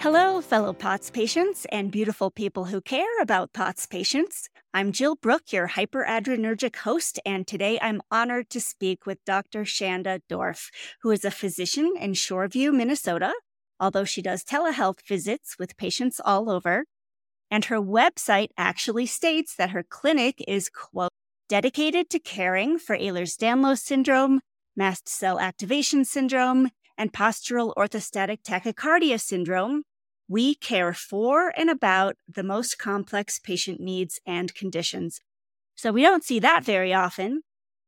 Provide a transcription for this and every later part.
Hello, fellow POTS patients and beautiful people who care about POTS patients. I'm Jill Brook, your hyperadrenergic host, and today I'm honored to speak with Dr. Shanda Dorff, who is a physician in Shoreview, Minnesota, although she does telehealth visits with patients all over. And her website actually states that her clinic is, quote, dedicated to caring for Ehlers Danlos syndrome, mast cell activation syndrome, and postural orthostatic tachycardia syndrome. We care for and about the most complex patient needs and conditions. So we don't see that very often.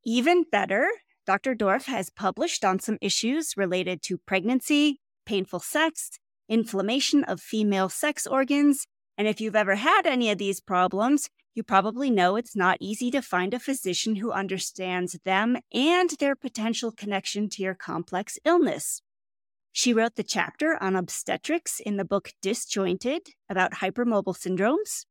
Even better, Dr. Dorff has published on some issues related to pregnancy, painful sex, inflammation of female sex organs. And if you've ever had any of these problems, you probably know it's not easy to find a physician who understands them and their potential connection to your complex illness. She wrote the chapter on obstetrics in the book Disjointed about hypermobile syndromes.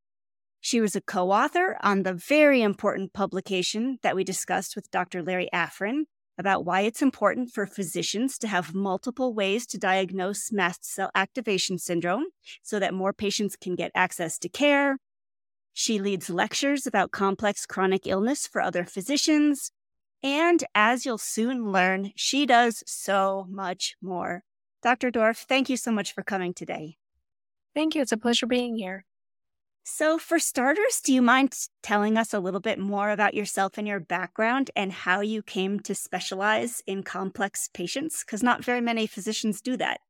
She was a co author on the very important publication that we discussed with Dr. Larry Afrin about why it's important for physicians to have multiple ways to diagnose mast cell activation syndrome so that more patients can get access to care. She leads lectures about complex chronic illness for other physicians. And as you'll soon learn, she does so much more. Dr. Dorff, thank you so much for coming today. Thank you. It's a pleasure being here. So, for starters, do you mind telling us a little bit more about yourself and your background and how you came to specialize in complex patients? Because not very many physicians do that.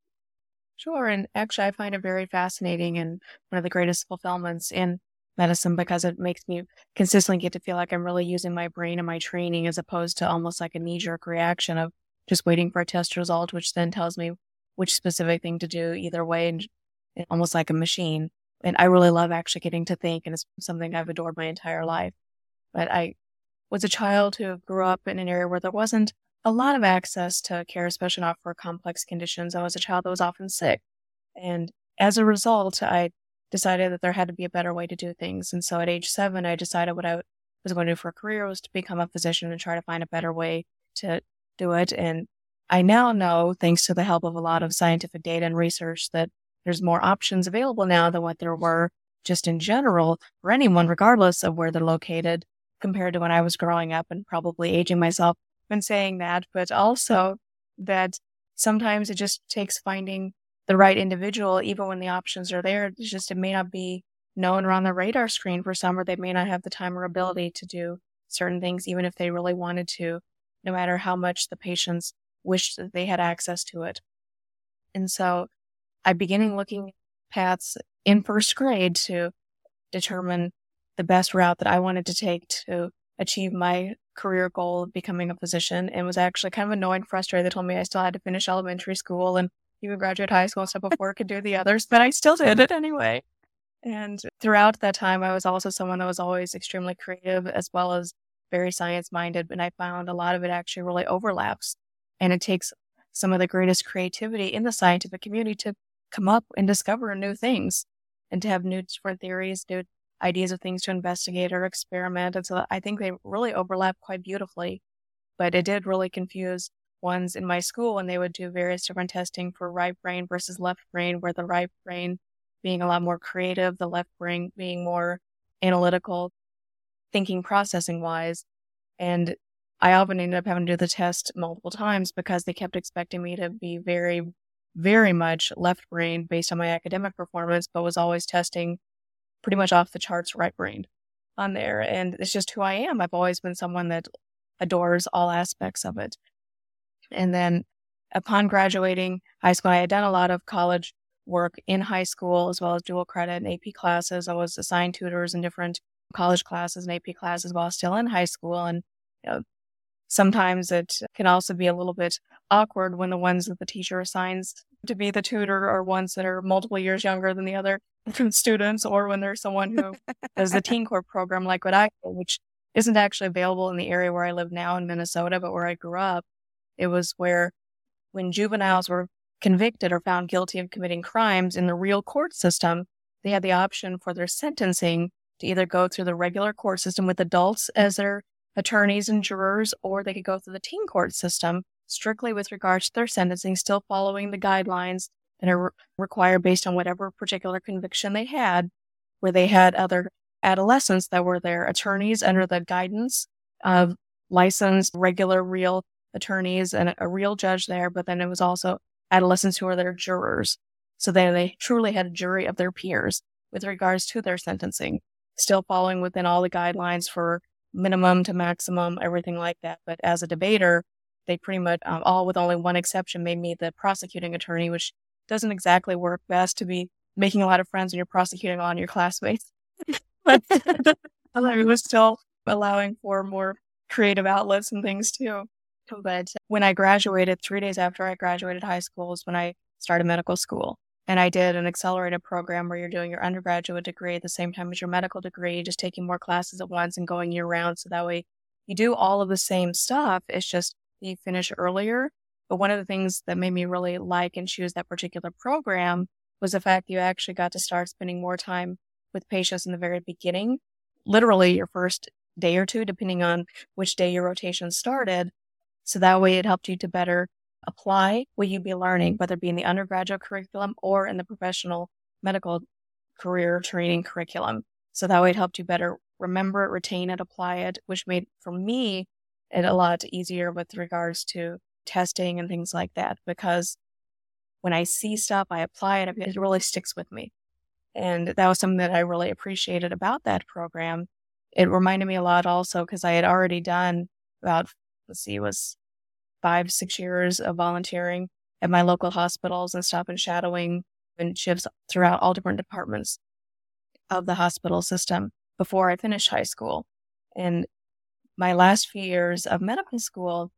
Sure. And actually, I find it very fascinating and one of the greatest fulfillments in medicine because it makes me consistently get to feel like I'm really using my brain and my training as opposed to almost like a knee jerk reaction of just waiting for a test result, which then tells me which specific thing to do either way and almost like a machine and I really love actually getting to think, and it's something I've adored my entire life. But I was a child who grew up in an area where there wasn't a lot of access to care, especially not for complex conditions. I was a child that was often sick. And as a result, I decided that there had to be a better way to do things. And so at age seven, I decided what I was going to do for a career was to become a physician and try to find a better way to do it. And I now know, thanks to the help of a lot of scientific data and research, that there's more options available now than what there were just in general for anyone, regardless of where they're located, compared to when I was growing up and probably aging myself when saying that, but also that sometimes it just takes finding the right individual, even when the options are there. It's just, it may not be known or on the radar screen for some, or they may not have the time or ability to do certain things, even if they really wanted to, no matter how much the patients wished that they had access to it. And so I began looking paths in first grade to determine the best route that I wanted to take to achieve my career goal of becoming a physician and was actually kind of annoyed and frustrated. They told me I still had to finish elementary school and even graduate high school and stuff before I could do the others, but I still did it anyway. And throughout that time, I was also someone that was always extremely creative as well as very science minded. And I found a lot of it actually really overlaps. And it takes some of the greatest creativity in the scientific community to come up and discover new things and to have new different theories, new ideas of things to investigate or experiment. And so I think they really overlap quite beautifully. But it did really confuse ones in my school when they would do various different testing for right brain versus left brain, where the right brain being a lot more creative, the left brain being more analytical, thinking processing wise. And I often ended up having to do the test multiple times because they kept expecting me to be very very much left brain based on my academic performance, but was always testing pretty much off the charts right brain on there. And it's just who I am. I've always been someone that adores all aspects of it. And then upon graduating high school, I had done a lot of college work in high school as well as dual credit and AP classes. I was assigned tutors in different college classes and AP classes while still in high school. And you know, sometimes it can also be a little bit awkward when the ones that the teacher assigns to be the tutor are ones that are multiple years younger than the other students, or when there's someone who does the Teen Court program like what I which isn't actually available in the area where I live now in Minnesota, but where I grew up. It was where when juveniles were convicted or found guilty of committing crimes in the real court system, they had the option for their sentencing to either go through the regular court system with adults as their attorneys and jurors, or they could go through the teen court system strictly with regards to their sentencing, still following the guidelines that are required based on whatever particular conviction they had, where they had other adolescents that were their attorneys under the guidance of licensed, regular, real attorneys and a real judge there. But then it was also adolescents who were their jurors. So then they truly had a jury of their peers with regards to their sentencing, still following within all the guidelines for minimum to maximum, everything like that. But as a debater, they pretty much um, all with only one exception made me the prosecuting attorney, which doesn't exactly work best to be making a lot of friends when you're prosecuting on your classmates. but it was still allowing for more creative outlets and things too. But when I graduated, three days after I graduated high school was when I started medical school. And I did an accelerated program where you're doing your undergraduate degree at the same time as your medical degree, just taking more classes at once and going year round. So that way you do all of the same stuff. It's just you finish earlier. But one of the things that made me really like and choose that particular program was the fact you actually got to start spending more time with patients in the very beginning, literally your first day or two, depending on which day your rotation started. So that way it helped you to better apply what you'd be learning, whether it be in the undergraduate curriculum or in the professional medical career training curriculum. So that way it helped you better remember it, retain it, apply it, which made for me it a lot easier with regards to testing and things like that. Because when I see stuff, I apply it, it really sticks with me. And that was something that I really appreciated about that program. It reminded me a lot also because I had already done about, let's see, was five, six years of volunteering at my local hospitals and stuff and shadowing and shifts throughout all different departments of the hospital system before I finished high school. And my last few years of medical school,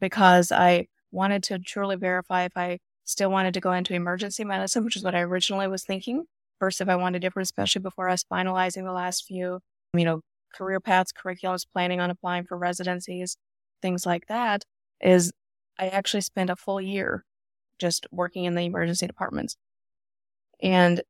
because I wanted to truly verify if I still wanted to go into emergency medicine, which is what I originally was thinking. First, if I wanted different, especially before I was finalizing the last few, you know, career paths, curriculums, planning on applying for residencies, things like that is I actually spent a full year just working in the emergency departments. And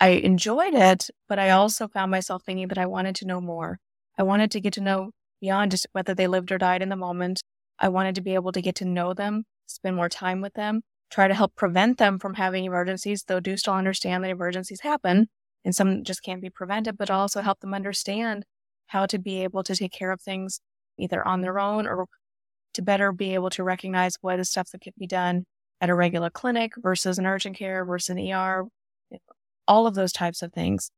I enjoyed it, but I also found myself thinking that I wanted to know more. I wanted to get to know beyond just whether they lived or died in the moment. I wanted to be able to get to know them, spend more time with them, try to help prevent them from having emergencies, though do still understand that emergencies happen and some just can't be prevented, but also help them understand how to be able to take care of things either on their own or to better be able to recognize what is stuff that could be done at a regular clinic versus an urgent care versus an ER, all of those types of things.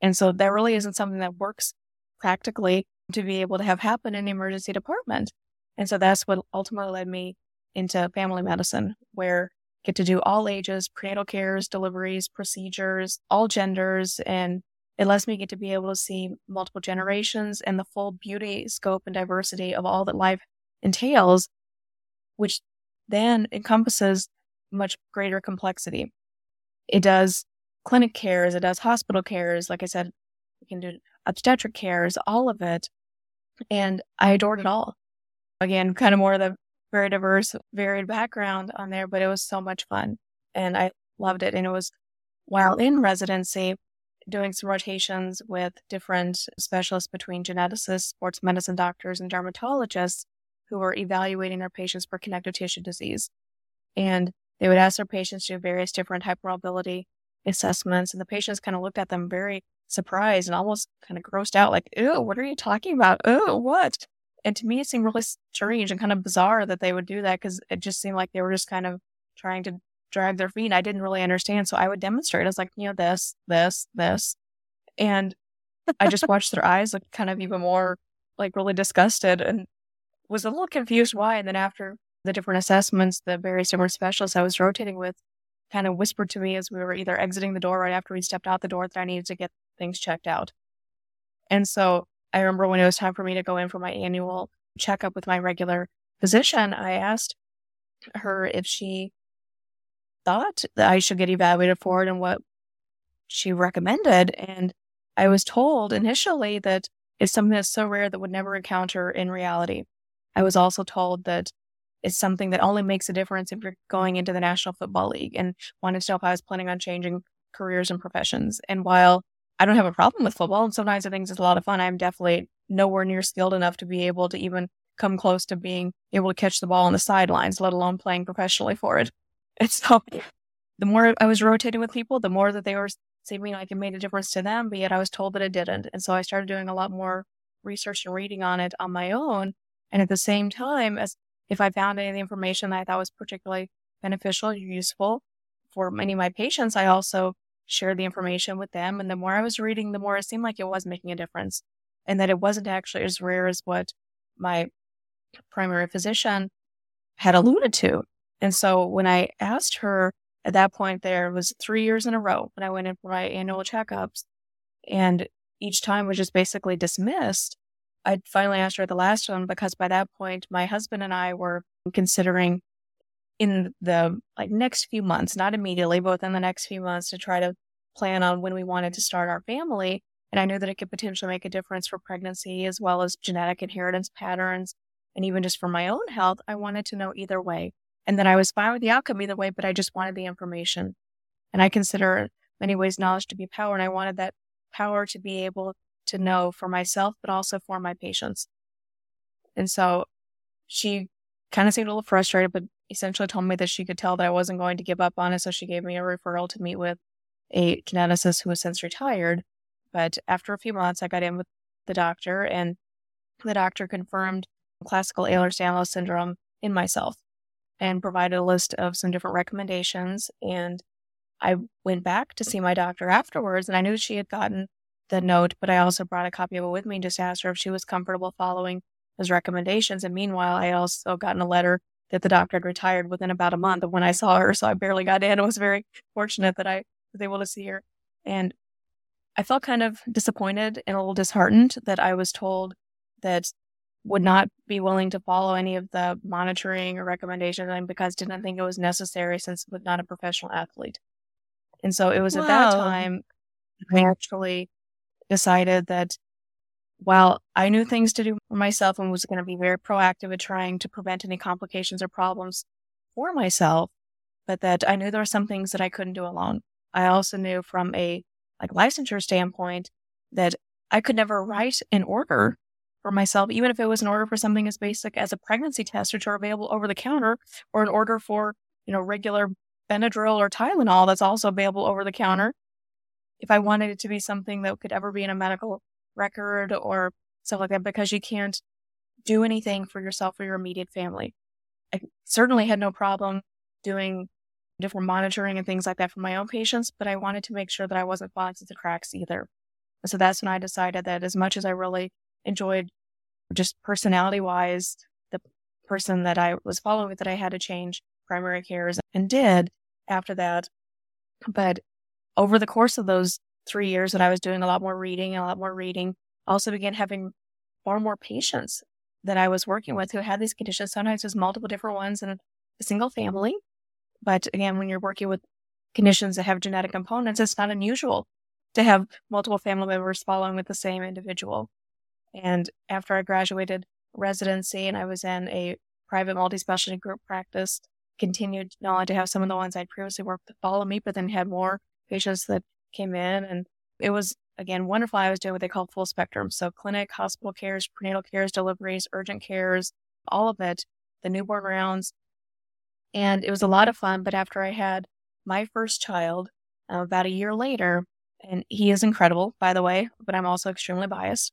And so that really isn't something that works practically to be able to have happen in the emergency department. And so that's what ultimately led me into family medicine, where I get to do all ages, prenatal cares, deliveries, procedures, all genders, and it lets me get to be able to see multiple generations and the full beauty, scope, and diversity of all that life entails, which then encompasses much greater complexity. It does clinic cares, it does hospital cares. Like I said, we can do obstetric cares, all of it. And I adored it all. Again, kind of more of the very diverse, varied background on there, but it was so much fun. And I loved it. And it was while in residency, doing some rotations with different specialists between geneticists, sports medicine doctors, and dermatologists who were evaluating their patients for connective tissue disease. And they would ask their patients to do various different hypermobility assessments. And the patients kind of looked at them very surprised and almost kind of grossed out, like, ew, what are you talking about? Ew, what? And to me, it seemed really strange and kind of bizarre that they would do that because it just seemed like they were just kind of trying to drag their feet. and I didn't really understand. So I would demonstrate. I was like, you know, this, this, this. And I just watched their eyes look kind of even more like really disgusted and was a little confused why. And then after the different assessments, the various different specialists I was rotating with kind of whispered to me as we were either exiting the door right after we stepped out the door that I needed to get things checked out. And so I remember when it was time for me to go in for my annual checkup with my regular physician, I asked her if she thought that I should get evaluated for it and what she recommended. And I was told initially that it's something that's so rare that would never encounter in reality. I was also told that it's something that only makes a difference if you're going into the National Football League and wanted to know if I was planning on changing careers and professions. And while I don't have a problem with football, and sometimes I think it's a lot of fun, I'm definitely nowhere near skilled enough to be able to even come close to being able to catch the ball on the sidelines, let alone playing professionally for it. And so the more I was rotating with people, the more that they were seeming like it made a difference to them, but yet I was told that it didn't. And so I started doing a lot more research and reading on it on my own. And at the same time, as if I found any of the information that I thought was particularly beneficial or useful for many of my patients, I also shared the information with them. And the more I was reading, the more it seemed like it was making a difference and that it wasn't actually as rare as what my primary physician had alluded to. And so when I asked her at that point, there was three years in a row when I went in for my annual checkups, and each time was just basically dismissed. I finally asked her the last one because by that point, my husband and I were considering in the like next few months, not immediately, but within the next few months to try to plan on when we wanted to start our family. And I knew that it could potentially make a difference for pregnancy as well as genetic inheritance patterns. And even just for my own health, I wanted to know either way. And that I was fine with the outcome either way, but I just wanted the information. And I consider many ways knowledge to be power. And I wanted that power to be able to know for myself, but also for my patients. And so she kind of seemed a little frustrated, but essentially told me that she could tell that I wasn't going to give up on it. So she gave me a referral to meet with a geneticist who has since retired. But after a few months, I got in with the doctor, and the doctor confirmed classical Ehlers-Danlos syndrome in myself and provided a list of some different recommendations. And I went back to see my doctor afterwards, and I knew she had gotten the note, but I also brought a copy of it with me just to ask her if she was comfortable following his recommendations. And meanwhile, I also gotten a letter that the doctor had retired within about a month of when I saw her. So I barely got in. I was very fortunate that I was able to see her. And I felt kind of disappointed and a little disheartened that I was told that would not be willing to follow any of the monitoring or recommendations and because didn't think it was necessary since I was not a professional athlete. And so it was wow. at that time I actually decided that while I knew things to do for myself and was going to be very proactive at trying to prevent any complications or problems for myself, but that I knew there were some things that I couldn't do alone. I also knew from a like licensure standpoint that I could never write an order for myself, even if it was an order for something as basic as a pregnancy test, which are available over the counter, or an order for, you know, regular Benadryl or Tylenol that's also available over the counter. If I wanted it to be something that could ever be in a medical record or stuff like that, because you can't do anything for yourself or your immediate family. I certainly had no problem doing different monitoring and things like that for my own patients, but I wanted to make sure that I wasn't falling through the cracks either. So that's when I decided that as much as I really enjoyed just personality wise, the person that I was following that I had to change primary cares and did after that. But over the course of those three years that I was doing a lot more reading, and a lot more reading, also began having far more patients that I was working with who had these conditions. Sometimes there's multiple different ones in a single family. But again, when you're working with conditions that have genetic components, it's not unusual to have multiple family members following with the same individual. And after I graduated residency and I was in a private multi-specialty group practice, continued not only to have some of the ones I'd previously worked with follow me, but then had more patients that came in. And it was, again, wonderful. I was doing what they call full spectrum. So clinic, hospital cares, prenatal cares, deliveries, urgent cares, all of it, the newborn rounds. And it was a lot of fun. But after I had my first child, uh, about a year later, and he is incredible, by the way, but I'm also extremely biased.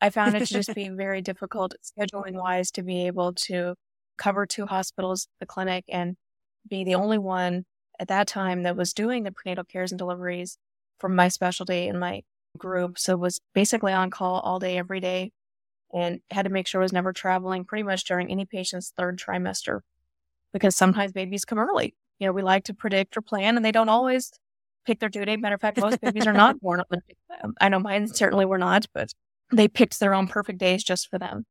I found it to just be very difficult scheduling wise to be able to cover two hospitals, the clinic, and be the only one at that time that was doing the prenatal cares and deliveries from my specialty in my group. So was basically on call all day, every day, and had to make sure I was never traveling pretty much during any patient's third trimester because sometimes babies come early. You know, we like to predict or plan and they don't always pick their due date. Matter of fact, most babies are not born on the um, I know mine certainly were not, but they picked their own perfect days just for them.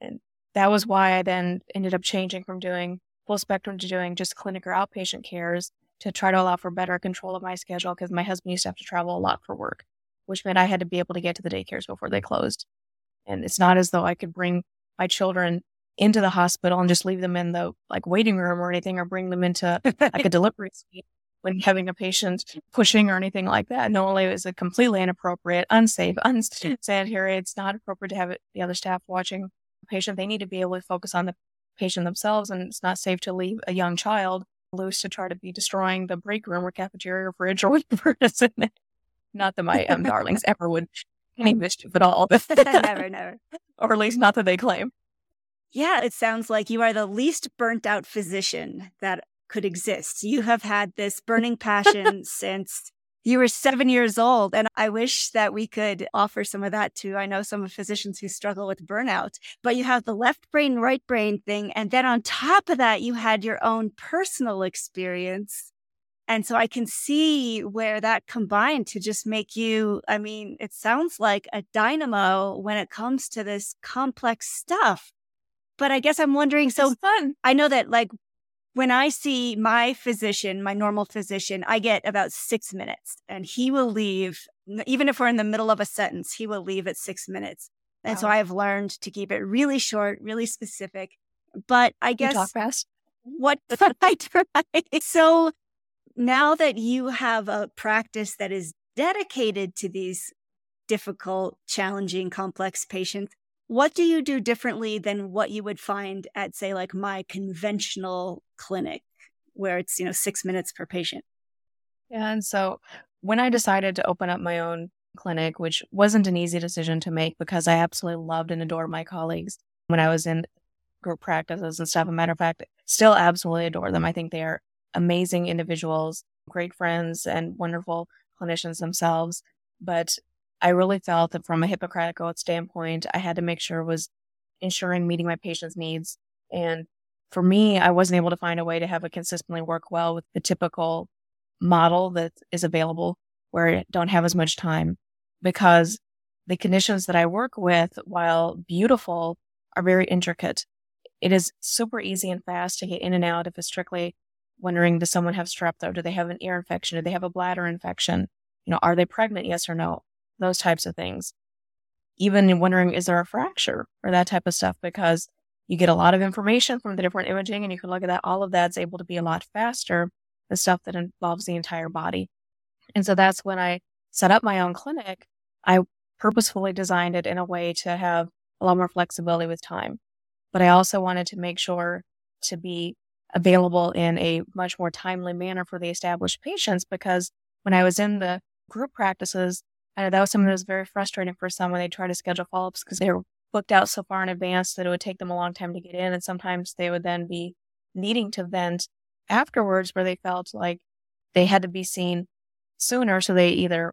And that was why I then ended up changing from doing full spectrum to doing just clinic or outpatient cares to try to allow for better control of my schedule because my husband used to have to travel a lot for work, which meant I had to be able to get to the daycares before they closed. And it's not as though I could bring my children into the hospital and just leave them in the like waiting room or anything or bring them into like a delivery suite when having a patient pushing or anything like that. Not only is it completely inappropriate, unsafe, unsanitary, it's not appropriate to have it, the other staff watching a patient. They need to be able to focus on the patient themselves, and it's not safe to leave a young child loose to try to be destroying the break room or cafeteria or fridge or whatever is in it. Not that my um, darlings ever would any mischief at all. never, never. Or at least not that they claim. Yeah, it sounds like you are the least burnt out physician that could exist. You have had this burning passion since you were seven years old. And I wish that we could offer some of that to, I know some of physicians who struggle with burnout, but you have the left brain, right brain thing. And then on top of that, you had your own personal experience. And so I can see where that combined to just make you, I mean, it sounds like a dynamo when it comes to this complex stuff. But I guess I'm wondering so fun. I know that like when I see my physician, my normal physician, I get about six minutes and he will leave, even if we're in the middle of a sentence, he will leave at six minutes. And wow. so I've learned to keep it really short, really specific. But I guess you talk fast. What I try. So now that you have a practice that is dedicated to these difficult, challenging, complex patients, what do you do differently than what you would find at, say, like my conventional clinic, where it's, you know, six minutes per patient? Yeah. And so when I decided to open up my own clinic, which wasn't an easy decision to make because I absolutely loved and adored my colleagues when I was in group practices and stuff. A matter of fact, still absolutely adore them. I think they are amazing individuals, great friends, and wonderful clinicians themselves. But I really felt that from a Hippocratic Oath standpoint, I had to make sure was ensuring meeting my patient's needs. And for me, I wasn't able to find a way to have it consistently work well with the typical model that is available where I don't have as much time because the conditions that I work with, while beautiful, are very intricate. It is super easy and fast to get in and out if it's strictly wondering, does someone have strep throat? Do they have an ear infection? Do they have a bladder infection? You know, are they pregnant? Yes or no? those types of things. Even wondering, is there a fracture or that type of stuff? Because you get a lot of information from the different imaging and you can look at that. All of that's able to be a lot faster the stuff that involves the entire body. And so that's when I set up my own clinic. I purposefully designed it in a way to have a lot more flexibility with time. But I also wanted to make sure to be available in a much more timely manner for the established patients because when I was in the group practices, I know that was something that was very frustrating for some when they try to schedule follow ups because they were booked out so far in advance that it would take them a long time to get in. And sometimes they would then be needing to vent afterwards where they felt like they had to be seen sooner. So they either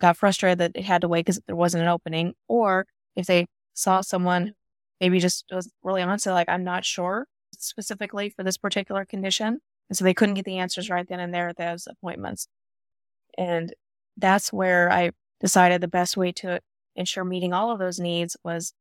got frustrated that it had to wait because there wasn't an opening, or if they saw someone maybe just was really honestly like, I'm not sure specifically for this particular condition. And so they couldn't get the answers right then and there at those appointments. And that's where I decided the best way to ensure meeting all of those needs was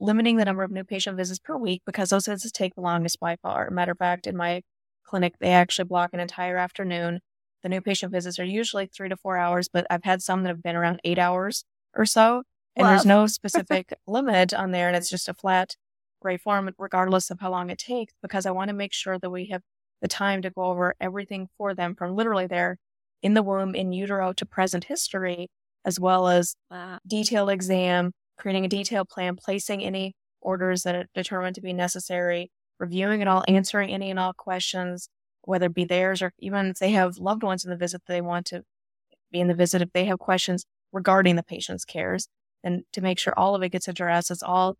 limiting the number of new patient visits per week because those visits take the longest by far. Matter of fact, in my clinic, they actually block an entire afternoon. The new patient visits are usually three to four hours, but I've had some that have been around eight hours or so. And there's no specific limit on there. And it's just a flat gray form, regardless of how long it takes, because I want to make sure that we have the time to go over everything for them from literally their in the womb, in utero to present history, as well as wow. detailed exam, creating a detailed plan, placing any orders that are determined to be necessary, reviewing it all, answering any and all questions, whether it be theirs or even if they have loved ones in the visit that they want to be in the visit, if they have questions regarding the patient's cares, and to make sure all of it gets addressed, it's all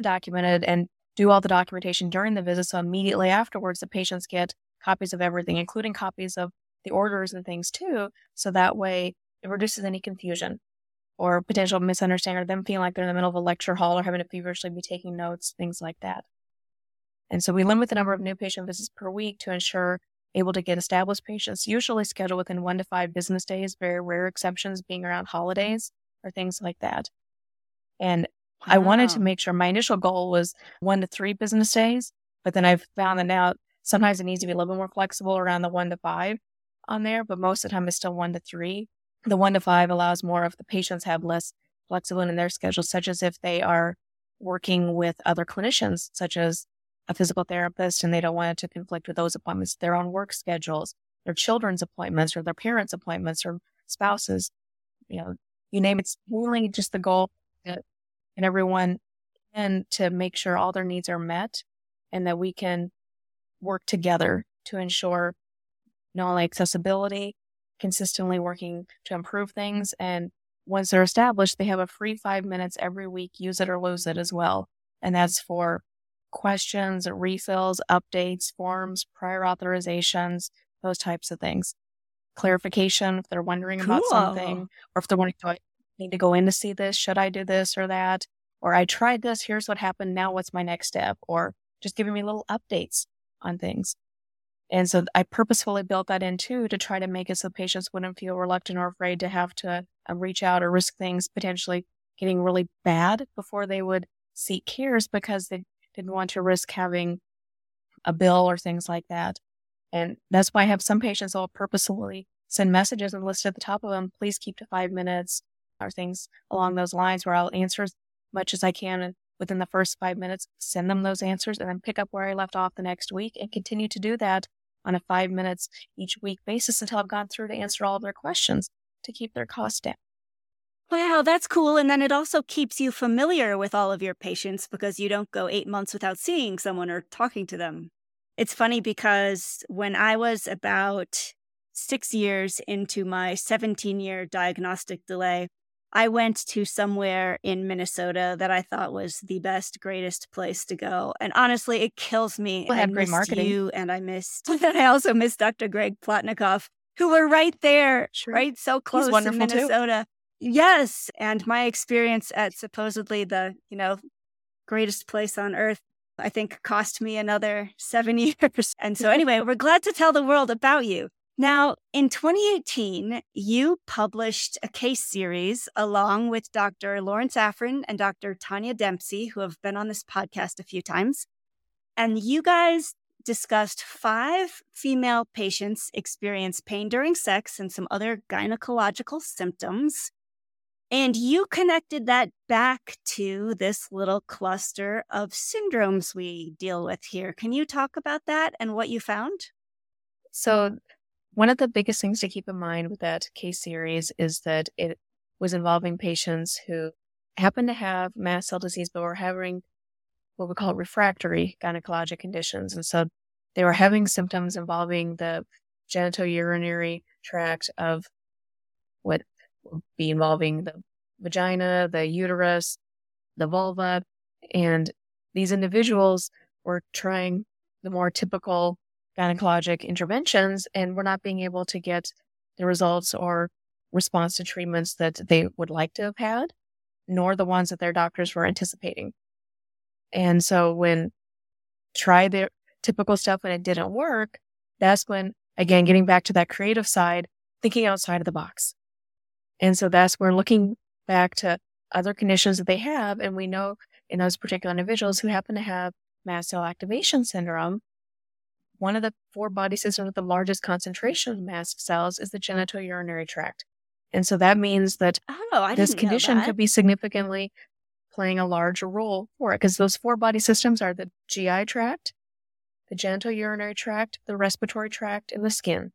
documented and do all the documentation during the visit. So immediately afterwards, the patients get copies of everything, including copies of the orders and things too. So that way it reduces any confusion or potential misunderstanding or them feeling like they're in the middle of a lecture hall or having to feverishly be taking notes, things like that. And so we limit the number of new patient visits per week to ensure able to get established patients, usually scheduled within one to five business days, very rare exceptions being around holidays or things like that. And I wanted to make sure my initial goal was one to three business days, but then I've found that now sometimes it needs to be a little bit more flexible around the one to five on there, but most of the time it's still one to three. The one to five allows more of the patients have less flexibility in their schedule, such as if they are working with other clinicians, such as a physical therapist, and they don't want it to conflict with those appointments, their own work schedules, their children's appointments, or their parents' appointments, or spouses. You know, you name it. It's really just the goal and everyone and to make sure all their needs are met and that we can work together to ensure not only accessibility, consistently working to improve things. And once they're established, they have a free five minutes every week, use it or lose it as well. And that's for questions, refills, updates, forms, prior authorizations, those types of things. Clarification if they're wondering cool. about something, or if they're wondering, do I need to go in to see this? Should I do this or that? Or I tried this, here's what happened, now what's my next step? Or just giving me little updates on things. And so I purposefully built that in too to try to make it so patients wouldn't feel reluctant or afraid to have to uh, reach out or risk things potentially getting really bad before they would seek cares because they didn't want to risk having a bill or things like that. And that's why I have some patients I'll purposefully send messages and list at the top of them, please keep to five minutes or things along those lines where I'll answer as much as I can within the first five minutes, send them those answers and then pick up where I left off the next week and continue to do that on a five minutes each week basis until I've gone through to answer all of their questions to keep their costs down. Wow, that's cool. And then it also keeps you familiar with all of your patients because you don't go eight months without seeing someone or talking to them. It's funny because when I was about six years into my 17 year diagnostic delay, I went to somewhere in Minnesota that I thought was the best, greatest place to go. And honestly, it kills me. Well, I had great marketing. you and I missed, and I also missed Dr. Greg Plotnikoff, who were right there, sure. right? So close in Minnesota. Too. Yes. And my experience at supposedly the, you know, greatest place on earth, I think cost me another seven years. And so anyway, we're glad to tell the world about you. Now, in 2018, you published a case series along with Dr. Lawrence Afrin and Dr. Tania Dempsey, who have been on this podcast a few times. And you guys discussed five female patients experience pain during sex and some other gynecological symptoms. And you connected that back to this little cluster of syndromes we deal with here. Can you talk about that and what you found? So, one of the biggest things to keep in mind with that case series is that it was involving patients who happened to have mast cell disease, but were having what we call refractory gynecologic conditions. And so they were having symptoms involving the genitourinary tract of what would be involving the vagina, the uterus, the vulva. And these individuals were trying the more typical gynecologic interventions and we're not being able to get the results or response to treatments that they would like to have had, nor the ones that their doctors were anticipating. And so when try the typical stuff and it didn't work, that's when, again, getting back to that creative side, thinking outside of the box. And so that's where looking back to other conditions that they have. And we know in those particular individuals who happen to have mast cell activation syndrome, one of the four body systems with the largest concentration of mast cells is the genitourinary tract. And so that means that oh, this condition could be significantly playing a larger role for it because those four body systems are the GI tract, the genitourinary tract, the respiratory tract, and the skin.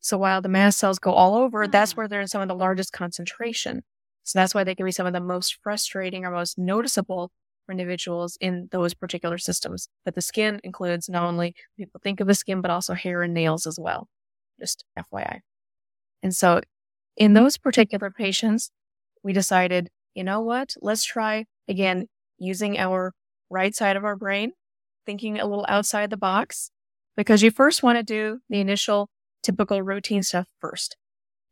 So while the mast cells go all over, oh. that's ah. where they're in some of the largest concentration. So that's why they can be some of the most frustrating or most noticeable for individuals in those particular systems. But the skin includes not only people think of the skin, but also hair and nails as well. Just FYI. And so in those particular patients, we decided, you know what? Let's try again using our right side of our brain, thinking a little outside the box, because you first want to do the initial typical routine stuff first,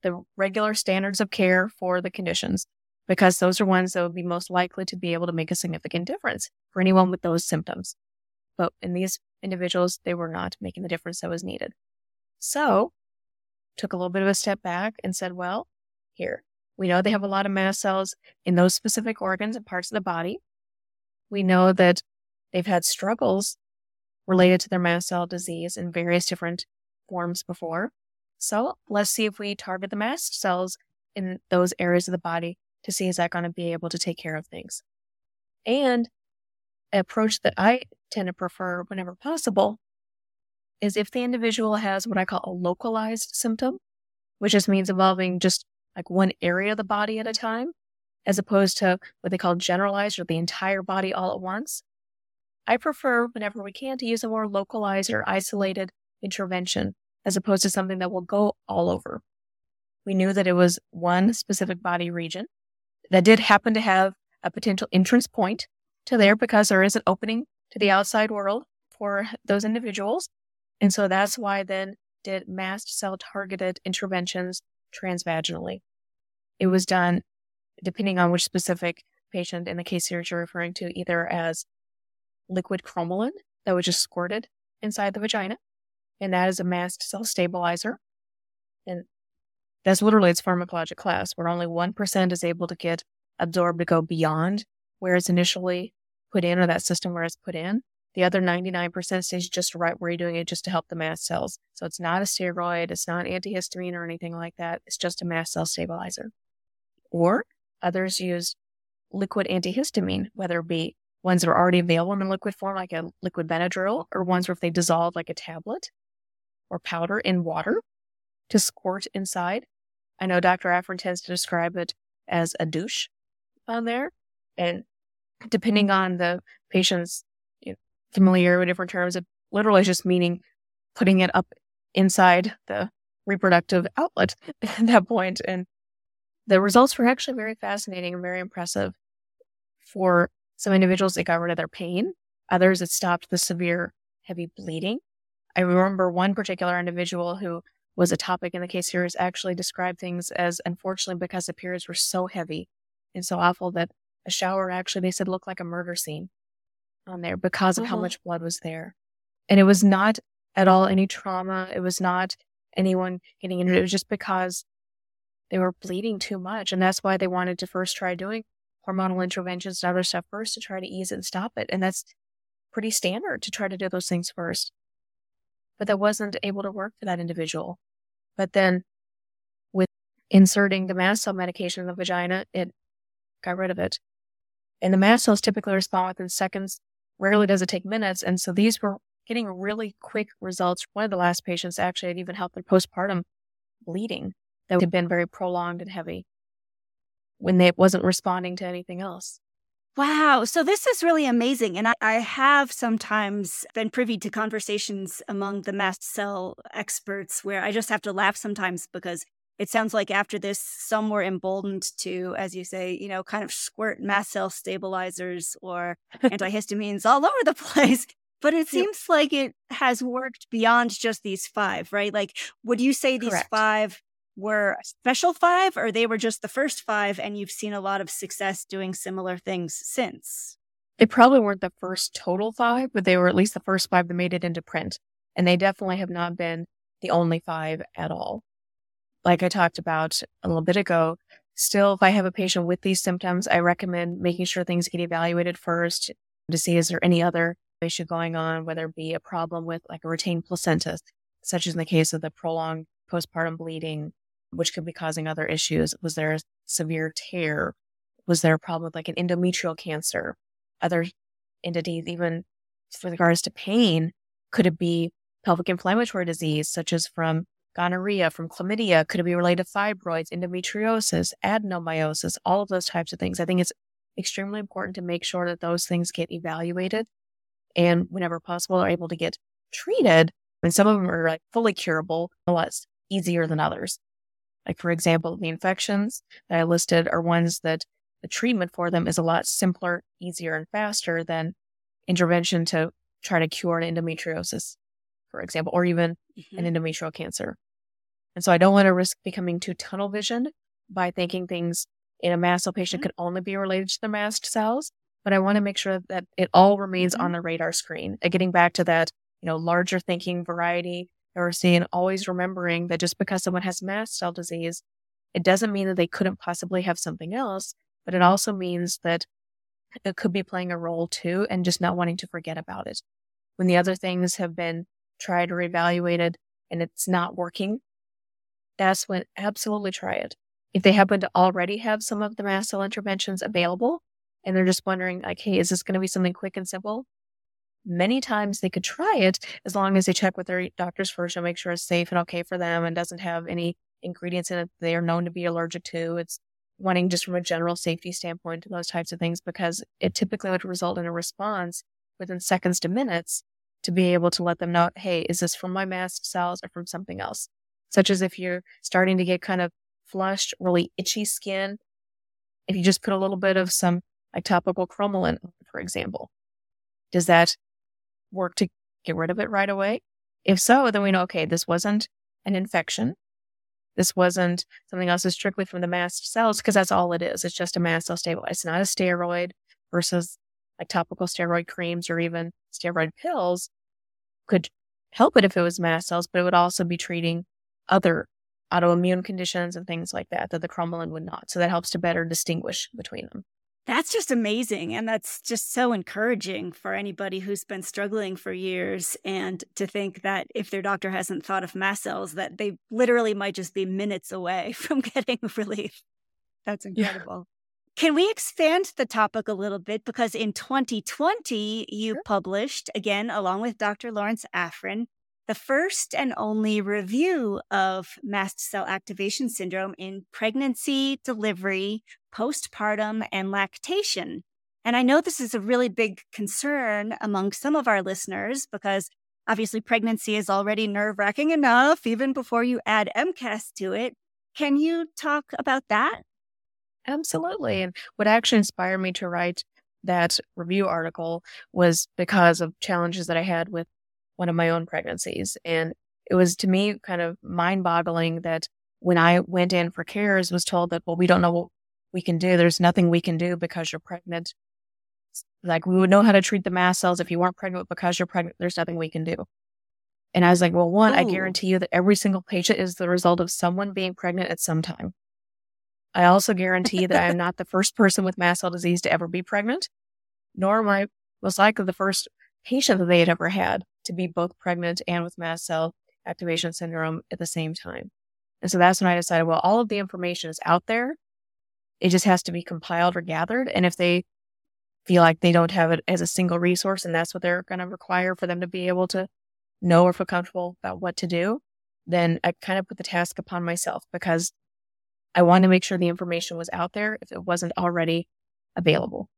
the regular standards of care for the conditions because those are ones that would be most likely to be able to make a significant difference for anyone with those symptoms. But in these individuals, they were not making the difference that was needed. So took a little bit of a step back and said, well, here, We know they have a lot of mast cells in those specific organs and parts of the body. We know that they've had struggles related to their mast cell disease in various different forms before. So let's see if we target the mast cells in those areas of the body to see is that going to be able to take care of things. And approach that I tend to prefer whenever possible is if the individual has what I call a localized symptom, which just means involving just like one area of the body at a time, as opposed to what they call generalized or the entire body all at once. I prefer, whenever we can, to use a more localized or isolated intervention as opposed to something that will go all over. We knew that it was one specific body region that did happen to have a potential entrance point to there because there is an opening to the outside world for those individuals. And so that's why then did mast cell targeted interventions transvaginally. It was done depending on which specific patient in the case series you're referring to, either as liquid cromolyn that was just squirted inside the vagina, and that is a mast cell stabilizer. And that's literally its pharmacologic class, where only 1% is able to get absorbed to go beyond where it's initially put in or that system where it's put in. The other 99% stays just right where you're doing it just to help the mast cells. So it's not a steroid, it's not antihistamine or anything like that. It's just a mast cell stabilizer. Or others use liquid antihistamine, whether it be ones that are already available in liquid form, like a liquid Benadryl, or ones where if they dissolve like a tablet or powder in water to squirt inside. I know Dr. Afrin tends to describe it as a douche on there. And depending mm-hmm. on the patient's you know, familiar with different terms, it literally is just meaning putting it up inside the reproductive outlet at that point. And the results were actually very fascinating and very impressive. For some individuals, it got rid of their pain. Others, it stopped the severe, heavy bleeding. I remember one particular individual who was a topic in the case series actually described things as unfortunately because the periods were so heavy and so awful that a shower actually they said looked like a murder scene on there because of how uh-huh. much blood was there. And it was not at all any trauma. It was not anyone getting injured. It was just because they were bleeding too much. And that's why they wanted to first try doing hormonal interventions and other stuff first to try to ease it and stop it. And that's pretty standard to try to do those things first. But that wasn't able to work for that individual. But then with inserting the mast cell medication in the vagina, it got rid of it. And the mast cells typically respond within seconds. Rarely does it take minutes. And so these were getting really quick results. One of the last patients actually had even helped their postpartum bleeding that had been very prolonged and heavy when they wasn't responding to anything else. Wow. So this is really amazing. And I, I, have sometimes been privy to conversations among the mast cell experts where I just have to laugh sometimes because it sounds like after this, some were emboldened to, as you say, you know, kind of squirt mast cell stabilizers or antihistamines all over the place. But it seems yep. like it has worked beyond just these five, right? Like, would you say these Correct. five were special five or they were just the first five and you've seen a lot of success doing similar things since? They probably weren't the first total five, but they were at least the first five that made it into print. And they definitely have not been the only five at all like I talked about a little bit ago, still, if I have a patient with these symptoms, I recommend making sure things get evaluated first to see is there any other issue going on, whether it be a problem with like a retained placenta, such as in the case of the prolonged postpartum bleeding, which could be causing other issues. Was there a severe tear? Was there a problem with like an endometrial cancer? Other entities, even with regards to pain, could it be pelvic inflammatory disease, such as from gonorrhea, from chlamydia, could it be related to fibroids, endometriosis, adenomyosis, all of those types of things. I think it's extremely important to make sure that those things get evaluated and whenever possible are able to get treated. And some of them are like fully curable, a lot easier than others. Like for example, the infections that I listed are ones that the treatment for them is a lot simpler, easier, and faster than intervention to try to cure an endometriosis for example, or even mm-hmm. an endometrial cancer. And so I don't want to risk becoming too tunnel visioned by thinking things in a mast cell patient mm-hmm. could only be related to the mast cells. But I want to make sure that it all remains mm-hmm. on the radar screen. And getting back to that, you know, larger thinking variety we're seeing, always remembering that just because someone has mast cell disease It doesn't mean that they couldn't possibly have something else, but it also means that it could be playing a role too and just not wanting to forget about it. When the other things have been tried or evaluated and it's not working, that's when absolutely try it. If they happen to already have some of the mast cell interventions available and they're just wondering, like, hey, is this going to be something quick and simple? Many times they could try it as long as they check with their doctors first and make sure it's safe and okay for them and doesn't have any ingredients in it they are known to be allergic to. It's wanting just from a general safety standpoint, those types of things, because it typically would result in a response within seconds to minutes to be able to let them know, hey, is this from my mast cells or from something else? Such as if you're starting to get kind of flushed, really itchy skin. If you just put a little bit of some like topical cromolyn, for example, does that work to get rid of it right away? If so, then we know, okay, this wasn't an infection. This wasn't something else. is strictly from the mast cells because that's all it is. It's just a mast cell stabilizer. It's not a steroid versus like topical steroid creams or even steroid pills could help it if it was mast cells, but it would also be treating other autoimmune conditions and things like that that the cromolyn would not. So that helps to better distinguish between them. That's just amazing. And that's just so encouraging for anybody who's been struggling for years and to think that if their doctor hasn't thought of mast cells, that they literally might just be minutes away from getting relief. That's incredible. Yeah. Can we expand the topic a little bit? Because in 2020, you sure. published, again, along with Dr. Lawrence Afrin, the first and only review of mast cell activation syndrome in pregnancy, delivery, postpartum, and lactation. And I know this is a really big concern among some of our listeners because obviously pregnancy is already nerve wracking enough, even before you add MCAS to it. Can you talk about that? Absolutely. And what actually inspired me to write that review article was because of challenges that I had with one of my own pregnancies. And it was to me kind of mind boggling that when I went in for cares was told that, well, we don't know what we can do. There's nothing we can do because you're pregnant. Like we would know how to treat the mast cells if you weren't pregnant because you're pregnant. There's nothing we can do. And I was like, well, one, Ooh. I oh. guarantee you that every single patient is the result of someone being pregnant at some time. I also guarantee that I am not the first person with mast cell disease to ever be pregnant, nor am I most likely the first patient that they had ever had to be both pregnant and with mast cell activation syndrome at the same time. And so that's when I decided, well, all of the information is out there. It just has to be compiled or gathered. And if they feel like they don't have it as a single resource and that's what they're going to require for them to be able to know or feel comfortable about what to do, then I kind of put the task upon myself because I wanted to make sure the information was out there if it wasn't already available.